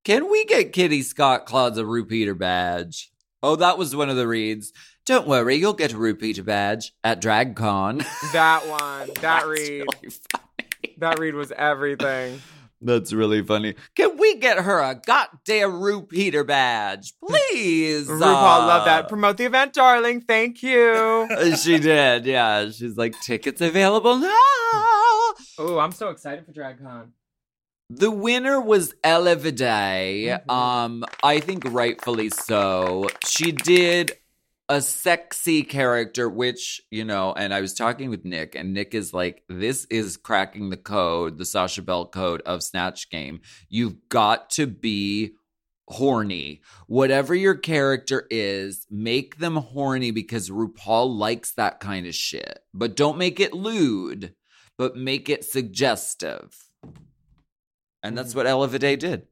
Can we get Kitty Scott Claus a repeater badge? Oh, that was one of the reads. Don't worry, you'll get a repeater badge at DragCon. That one, that *laughs* That's read, really funny. that read was everything. That's really funny. Can we get her a goddamn repeater badge, please? RuPaul, love Uh, that. Promote the event, darling. Thank you. *laughs* she did, yeah. She's like, tickets available now. oh, I'm so excited for DragCon. The winner was Ella Vaday. Mhm. Um, I think rightfully so. She did a sexy character, which, you know, and I was talking with Nick, and Nick is like, this is cracking the code, the Sasha Bell code of Snatch Game. You've got to be horny. Whatever your character is, make them horny because RuPaul likes that kind of shit. But don't make it lewd, but make it suggestive. And that's mm. what Ella Vaday did.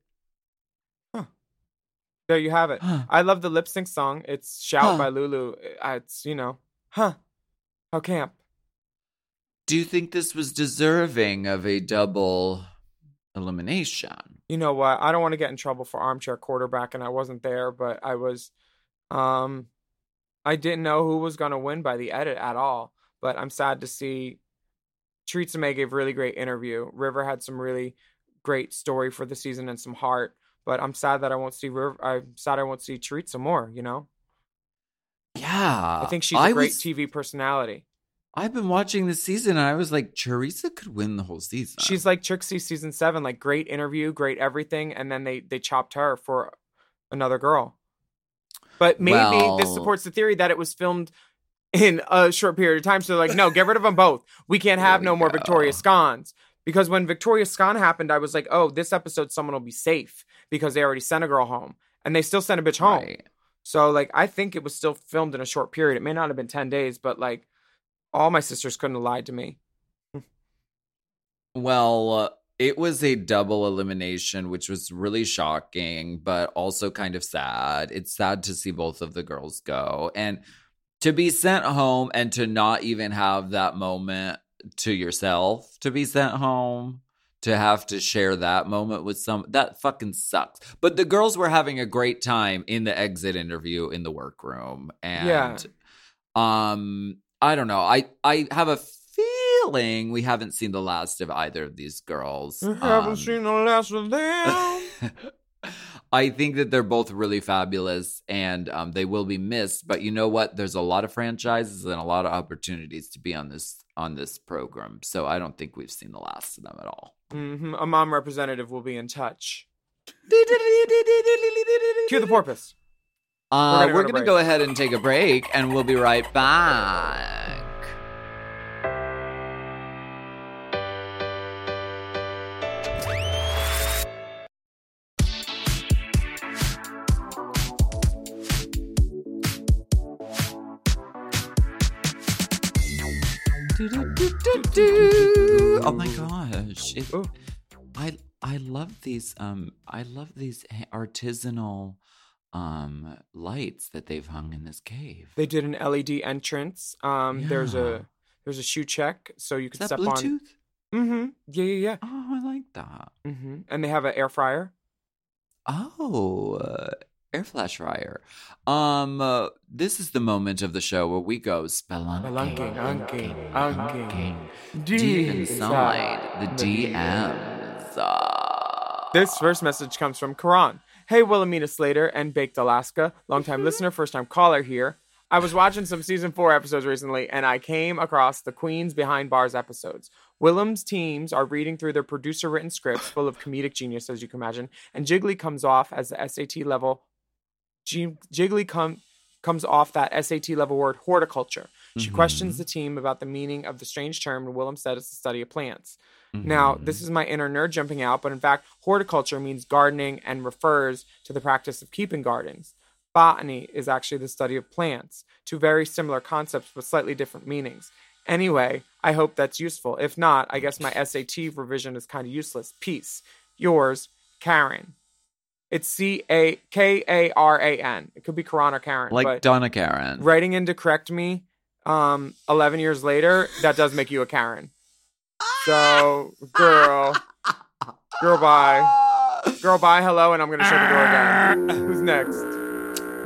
There you have it. Huh. I love the lip sync song. It's Shout Huh. by Lulu. Uh, It's, you know, huh. How camp. Do you think this was deserving of a double elimination? You know what? I don't want to get in trouble for armchair quarterback, and I wasn't there, but I was. Um, I didn't know who was going to win by the edit at all, but I'm sad to see. Choriza May gave a really great interview. River had some really great story for the season and some heart, but I'm sad that I won't see River. I'm sad I won't see some more. You know, Yeah. I think she's a great was- TV personality. I've been watching this season and I was like, Teresa could win the whole season. She's like Trixie season seven, like great interview, great everything, and then they they chopped her for another girl. But maybe this supports the theory that it was filmed in a short period of time. So they're like, no, get rid of them both. We can't have we no more go. Victoria Scons. Because when Victoria Scone happened, I was like, oh, this episode someone will be safe because they already sent a girl home. And they still sent a bitch home. Right. So like I think it was still filmed in a short period. It may not have been ten days, but like all my sisters couldn't have lied to me. *laughs* Well, uh, it was a double elimination, which was really shocking, but also kind of sad. It's sad to see both of the girls go. And to be sent home and to not even have that moment to yourself to be sent home to have to share that moment with some that fucking sucks but the girls were having a great time in the exit interview in the workroom and Yeah. um i don't know i i have a feeling we haven't seen the last of either of these girls I haven't Um, seen the last of them. *laughs* I think that they're both really fabulous and um, they will be missed. But you know what? There's a lot of franchises and a lot of opportunities to be on this on this program. So I don't think we've seen the last of them at all. hmm A mom representative will be in touch. Cue the porpoise. Uh, we're going to go ahead and take a break and we'll be right back. Oh my gosh. It- Ooh. I I love these um I love these artisanal um lights that they've hung in this cave. They did an LED entrance. Um, there's a there's a shoe check, so you Is can that step Bluetooth? on. Mm-hmm. Yeah, yeah, yeah. Oh, I like that. Mm-hmm. And they have an air fryer. Oh, uh, air flash fryer. Um, uh, this is the moment of the show where we go spelunking, Spelunking, unking, unking, deep inside the the DMs. Uh, This first message comes from Karan. Hey, Wilhelmina Slater and Baked Alaska, longtime listener, first time caller here. I was watching some season four episodes recently and I came across the Queens Behind Bars episodes. Willam's teams are reading through their producer written scripts full of comedic genius, as you can imagine, and Jiggly comes off as the SAT level. G- Jiggly come, comes off that SAT level word horticulture. She mm-hmm. questions the team about the meaning of the strange term, and Willam said it's the study of plants. Mm-hmm. Now, this is my inner nerd jumping out, but in fact, horticulture means gardening and refers to the practice of keeping gardens. Botany is actually the study of plants, two very similar concepts with slightly different meanings. Anyway, I hope that's useful. If not, I guess my SAT revision is kind of useless. Peace. Yours, Karen. It's C A K A R A N. It could be Karan or Karen. like Donna Karan. writing in to correct me um 11 years later, that does make you a Karen. So, girl, girl, bye. Girl, bye, hello, and I'm going to shut the door again. Who's next?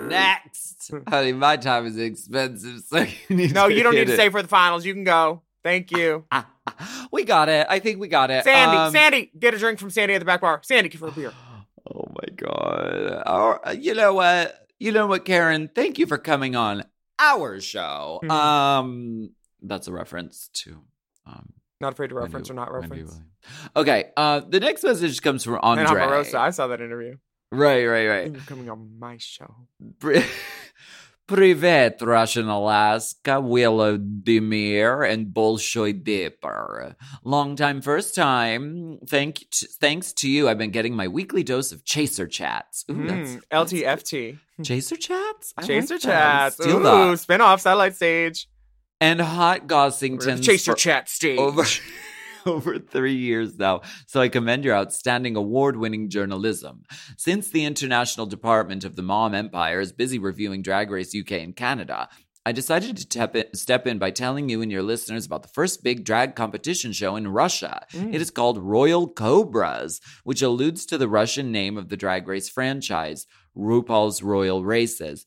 Next, honey, my time is expensive, so you need No, you don't need to it. stay for the finals. You can go. Thank you. *laughs* we got it. I think we got it. Sandy, Um, Sandy, get a drink from Sandy at the back bar. Sandy, give her a beer. God. Our, you know what? You know what, Karen? Thank you for coming on our show. Mhm. Um, that's a reference to um. Not afraid to Wendy- reference or not reference. Okay. Uh, the next message comes from Andre. And Omarosa, I saw that interview. Right, right, right. You're coming on my show. *laughs* Pri- Privet, Russian Alaska, Willow Demir, and Bolshoi Dipper. Long time, first time. Thank, thanks to you, I've been getting my weekly dose of chaser chats. Ooh, that's, Mm, LTFT. *laughs* chaser chats. I Chaser like chats. Ooh, that. spin off satellite stage. And hot Gossington. Chaser for chat stage. over *laughs* *laughs* over three years now. So I commend your outstanding award-winning journalism. Since the International Department of the Mom Empire is busy reviewing Drag Race UK and Canada. I decided to step in, step in by telling you and your listeners about the first big drag competition show in Russia. Mm. It is called Royal Cobras, which alludes to the Russian name of the Drag Race franchise, RuPaul's Royal Races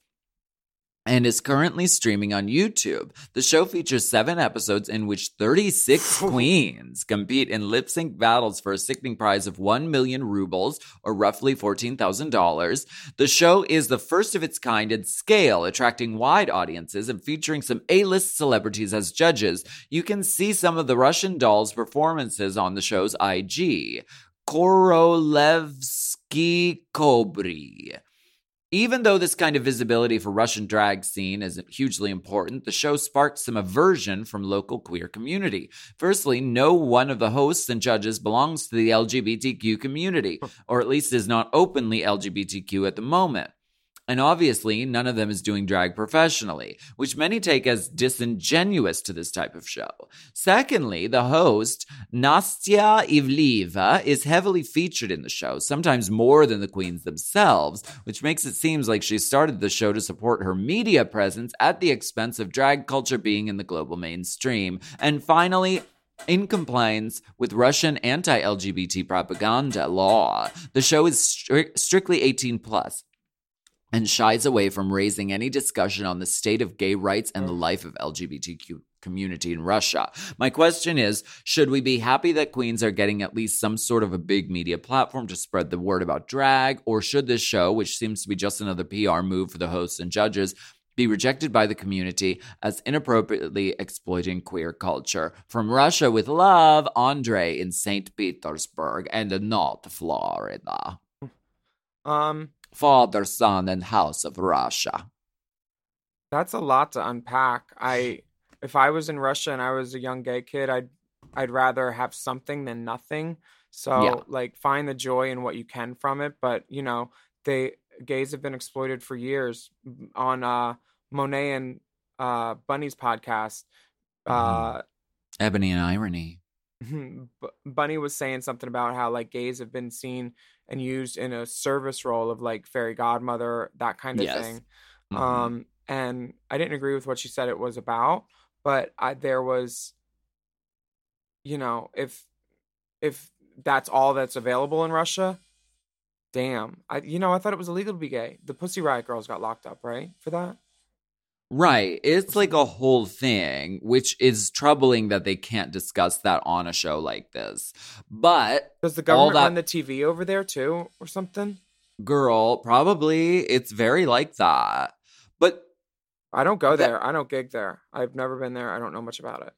and is currently streaming on YouTube. The show features seven episodes in which 36 *laughs* queens compete in lip sync battles for a sickening prize of 1 million rubles, or roughly $14,000. The show is the first of its kind in scale, attracting wide audiences and featuring some A list celebrities as judges. You can see some of the Russian dolls' performances on the show's IG. Korolevsky Kobry. Even though this kind of visibility for Russian drag scene isn't hugely important, the show sparked some aversion from local queer community. Firstly, no one of the hosts and judges belongs to the LGBTQ community, or at least is not openly LGBTQ at the moment. And obviously, none of them is doing drag professionally, which many take as disingenuous to this type of show. Secondly, the host, Nastya Ivleeva, is heavily featured in the show, sometimes more than the queens themselves, which makes it seem like she started the show to support her media presence at the expense of drag culture being in the global mainstream. And finally, in compliance with Russian anti LGBT propaganda law, the show is stri- strictly 18 plus and shies away from raising any discussion on the state of gay rights and the life of LGBTQ community in Russia. My question is, should we be happy that queens are getting at least some sort of a big media platform to spread the word about drag or should this show, which seems to be just another PR move for the hosts and judges, be rejected by the community as inappropriately exploiting queer culture. From Russia with love, Andre in St. Petersburg and not Florida. Um, Father, Son, and House of Russia. that's a lot to unpack. I if I was in Russia and I was a young gay kid, I'd I'd rather have something than nothing. So Yeah. like find the joy in what you can from it, but you know, they gays have been exploited for years on uh Monet and uh Bunny's podcast. Uh Ebony and Irony. *laughs* B- Bunny was saying something about how like gays have been seen and used in a service role of like fairy godmother, that kind of Yes. thing. Mhm. Um, and I didn't agree with what she said it was about, but I, there was, you know, if if that's all that's available in Russia, damn. I you know I thought it was illegal to be gay. The Pussy Riot girls got locked up, right, for that. Right. It's like a whole thing, which is troubling that they can't discuss that on a show like this. But Does the government that run the TV over there too, or something? girl, probably it's very like that. But I don't go That- there. I don't gig there. I've never been there. I don't know much about it.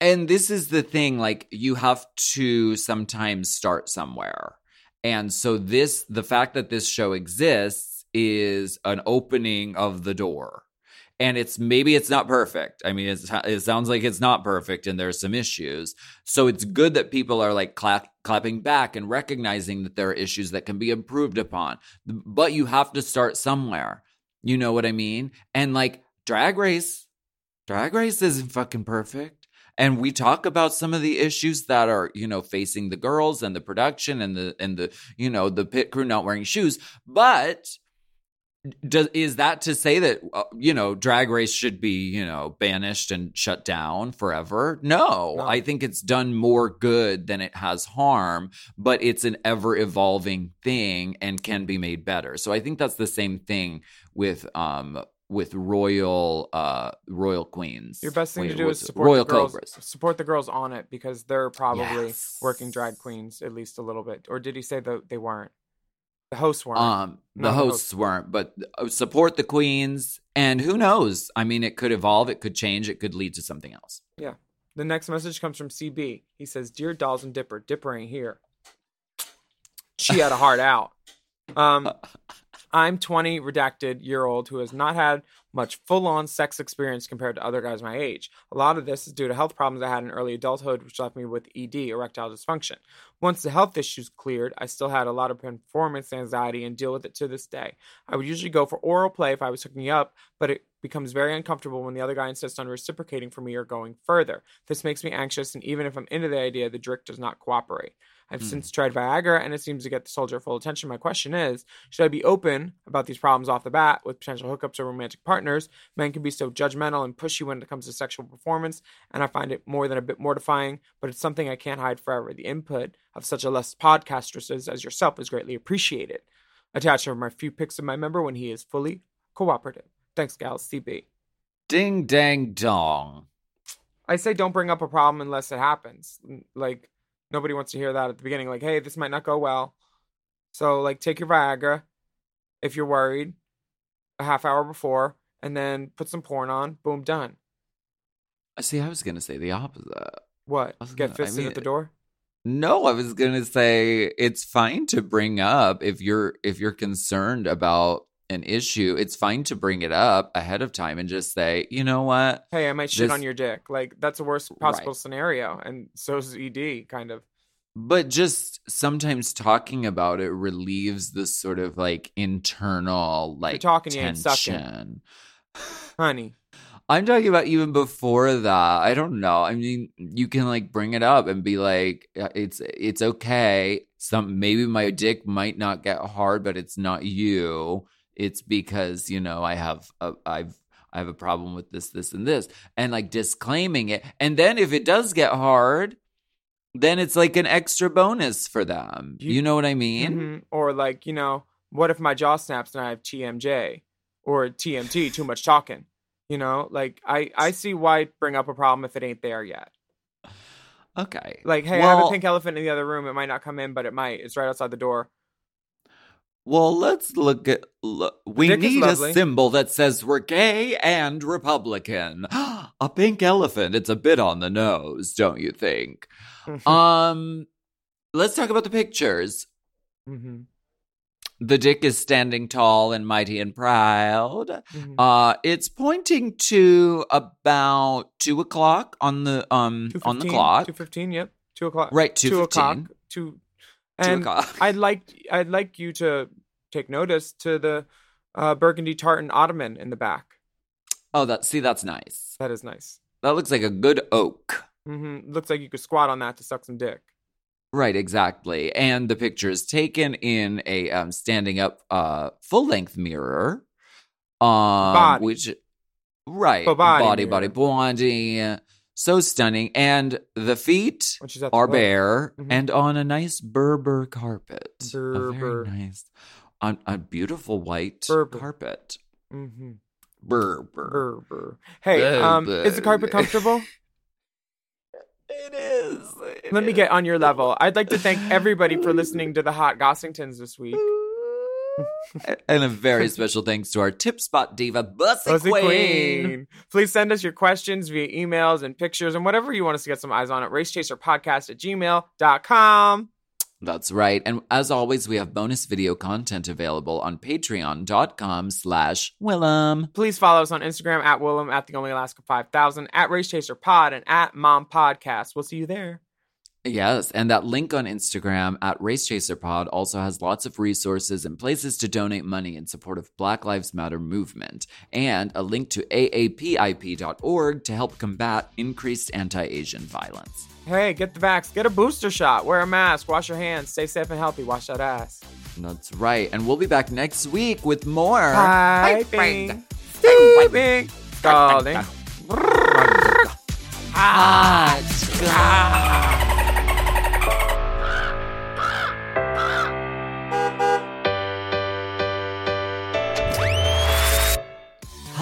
and this is the thing, like you have to sometimes start somewhere. And so this the fact that this show exists is an opening of the door. And it's maybe it's not perfect. I mean, it sounds like it's not perfect and there's some issues. So it's good that people are like clap, clapping back and recognizing that there are issues that can be improved upon. But you have to start somewhere. You know what I mean? And like Drag Race, Drag Race isn't fucking perfect. And we talk about some of the issues that are, you know, facing the girls and the production and the and the, you know, the pit crew not wearing shoes. But does is that to say that uh, you know drag race should be you know banished and shut down forever no, No. i think it's done more good than it has harm but it's an ever evolving thing and can be made better so i think that's the same thing with um with royal uh royal queens Your best thing to do is support royal the girls. cobras Support the girls on it because they're probably Yes. working drag queens at least a little bit. Or did he say that they weren't? The hosts weren't. Um, the No, the hosts hosts. weren't, but uh, support the queens, and who knows? I mean, it could evolve, it could change, it could lead to something else. Yeah. The next message comes from CB. He says, "Dear Dolls and Dipper, Dipper ain't here. She had a heart out. Um, *laughs* I'm 20, redacted year old who has not had much full on sex experience compared to other guys my age. A lot of this is due to health problems I had in early adulthood, which left me with ED, erectile dysfunction. Once the health issues cleared, I still had a lot of performance anxiety and deal with it to this day. I would usually go for oral play if I was hooking up, but it becomes very uncomfortable when the other guy insists on reciprocating for me or going further. This makes me anxious, and even if I'm into the idea, the drick does not cooperate. I've Hmm. since tried Viagra, and it seems to get the soldier full attention. My question is Should I be open about these problems off the bat with potential hookups or romantic partners? Men can be so judgmental and pushy when it comes to sexual performance, and I find it more than a bit mortifying, but it's something I can't hide forever. The input of such a less podcastresses as yourself is greatly appreciated. Attached are my few pics of my member when he is fully cooperative. Thanks, gals. CB. Ding dang dong. I say don't bring up a problem unless it happens. Like nobody wants to hear that at the beginning. Like, hey, this might not go well. So like, take your Viagra if you're worried, a half hour before, and then put some porn on. Boom, done. See, I was gonna say the opposite. What? Get gonna- I mean, at the door? No, I was gonna say it's fine to bring up if you're if you're concerned about an issue. It's fine to bring it up ahead of time and just say, you know what? Hey, I might shit This- on your dick. Like that's the worst possible Right. scenario, and so is ED, kind of. But just sometimes talking about it relieves the sort of like internal like talking, you ain't sucking. tension. *sighs* honey. I'm talking about even before that. I don't know. I mean, you can like bring it up and be like, "Uh, it's it's okay. Some maybe my dick might not get hard, but it's not you. It's because you know I have a, I've I have a problem with this, this, and this, and like disclaiming it. And then if it does get hard, then it's like an extra bonus for them. You, You- know what I mean? Mhm. Or like, you know, what if my jaw snaps and I have TMJ or TMT, too much talking? You know, like I I see why bring up a problem if it ain't there yet. Okay. Like, hey, I have a pink elephant in the other room. It might not come in, but it might. It's right outside the door. Well, let's look at. Look, we need a symbol that says we're gay and Republican. *gasps* a pink elephant. It's a bit on the nose, don't you think? um, let's talk about the pictures. Mm-hmm. The dick is standing tall and mighty and proud. Mhm. Uh, it's pointing to about two o'clock on the um on the 2:15, clock. 215, yep. Two o'clock. Right, Two 2:15. o'clock. Two. And. *laughs* I'd like I'd like you to take notice to the uh, burgundy tartan ottoman in the back. Oh, that see, that's nice. That is nice. That looks like a good oak. Mm-hmm. Looks like you could squat on that to suck some dick. Right, exactly. And the picture is taken in a um, standing up uh, full length mirror. Um, Body. Which, right. Body body, mirror. body, body. So stunning. And the feet When she's at the are club. bare Mhm. and on a nice Berber carpet. A Berber. very nice, on a beautiful white Berber. carpet. Mm-hmm. Berber. Brr. Hey, um, is the carpet comfortable? It is. It Let me get on your level. I'd like to thank everybody for listening to the Hot Gossingtons this week. *laughs* and a very special thanks to our tip spot diva, Bussy, Bussy Queen. Queen. Please send us your questions via emails and pictures and whatever you want us to get some eyes on at racechaserpodcast at gmail.com. That's right. And as always, we have bonus video content available on patreon.com slash Willam. Please follow us on Instagram at Willam, at the Only Alaska 5000, at Race Chaser Pod, and at Mom Podcast. We'll see you there. Yes, and that link on Instagram at RaceChaserPod also has lots of resources and places to donate money in support of Black Lives Matter movement, and a link to aapip.org to help combat increased anti-Asian violence. Hey, get the vax, get a booster shot, wear a mask, wash your hands, stay safe and healthy, wash that ass. That's right, and we'll be back next week with more. Piping, steeping, scalding. *laughs*